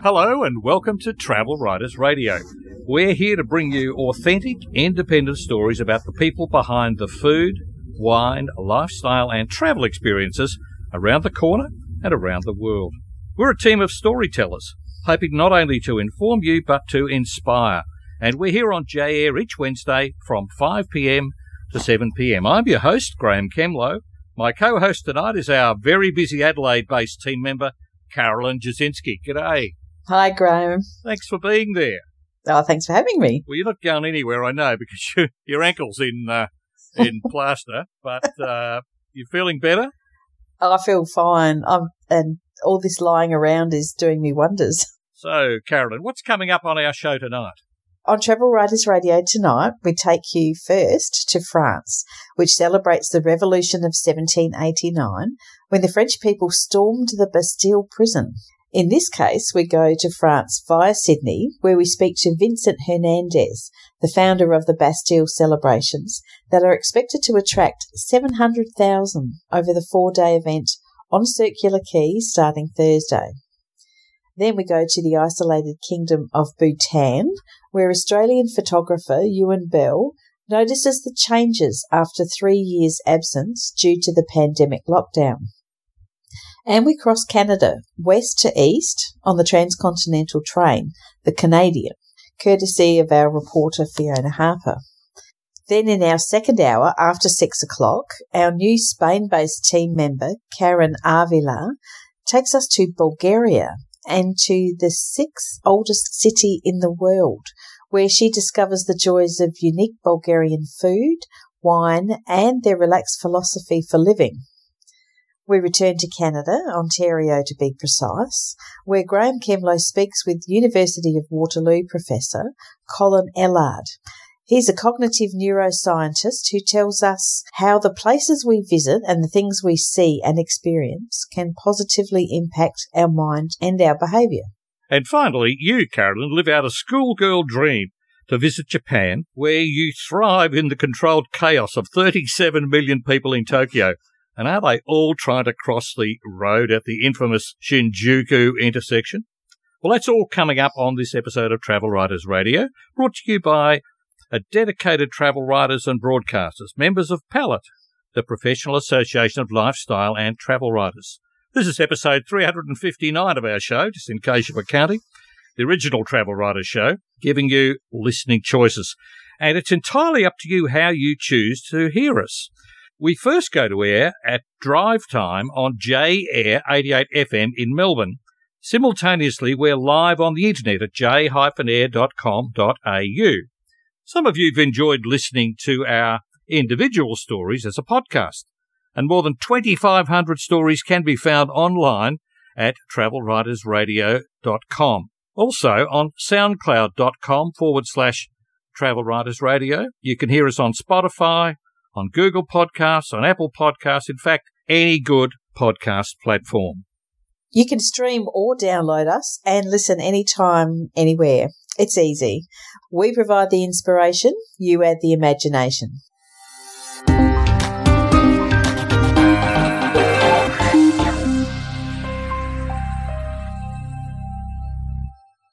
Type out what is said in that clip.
Hello and welcome to Travel Writers Radio. We're here to bring you authentic, independent stories about the people behind the food, wine, lifestyle, and travel experiences around the corner and around the world. We're a team of storytellers, hoping not only to inform you but to inspire. And we're here on J Air each Wednesday from 5 pm to 7 pm. I'm your host, Graham Kemlow. My co host tonight is our very busy Adelaide based team member, Carolyn Jasinski. G'day. Hi, Graham. Thanks for being there. Oh, thanks for having me. Well, you're not going anywhere, I know, because you, your ankle's in uh, in plaster, but uh, you're feeling better. Oh, I feel fine. I'm, and all this lying around is doing me wonders. So, Carolyn, what's coming up on our show tonight? On Travel Writers Radio tonight, we take you first to France, which celebrates the Revolution of 1789 when the French people stormed the Bastille prison. In this case, we go to France via Sydney, where we speak to Vincent Hernandez, the founder of the Bastille celebrations that are expected to attract 700,000 over the four day event on Circular Quay starting Thursday. Then we go to the isolated kingdom of Bhutan, where Australian photographer Ewen Bell notices the changes after three years' absence due to the pandemic lockdown. And we cross Canada west to east on the transcontinental train, the Canadian, courtesy of our reporter Fiona Harper. Then in our second hour after six o'clock, our new Spain based team member, Karen Avila, takes us to Bulgaria and to the sixth oldest city in the world, where she discovers the joys of unique Bulgarian food, wine, and their relaxed philosophy for living. We return to Canada, Ontario to be precise, where Graham Kemlow speaks with University of Waterloo professor Colin Ellard. He's a cognitive neuroscientist who tells us how the places we visit and the things we see and experience can positively impact our mind and our behaviour. And finally, you, Carolyn, live out a schoolgirl dream to visit Japan, where you thrive in the controlled chaos of 37 million people in Tokyo. And are they all trying to cross the road at the infamous Shinjuku intersection? Well, that's all coming up on this episode of Travel Writers Radio, brought to you by a dedicated travel writers and broadcasters, members of PALET, the Professional Association of Lifestyle and Travel Writers. This is episode 359 of our show, just in case you were counting, the original Travel Writers show, giving you listening choices. And it's entirely up to you how you choose to hear us. We first go to air at drive time on J Air 88 FM in Melbourne. Simultaneously, we're live on the internet at j-air.com.au. Some of you have enjoyed listening to our individual stories as a podcast, and more than 2,500 stories can be found online at travelwritersradio.com. Also on soundcloud.com forward slash travelwritersradio. You can hear us on Spotify, on Google Podcasts, on Apple Podcasts, in fact, any good podcast platform. You can stream or download us and listen anytime, anywhere. It's easy. We provide the inspiration, you add the imagination.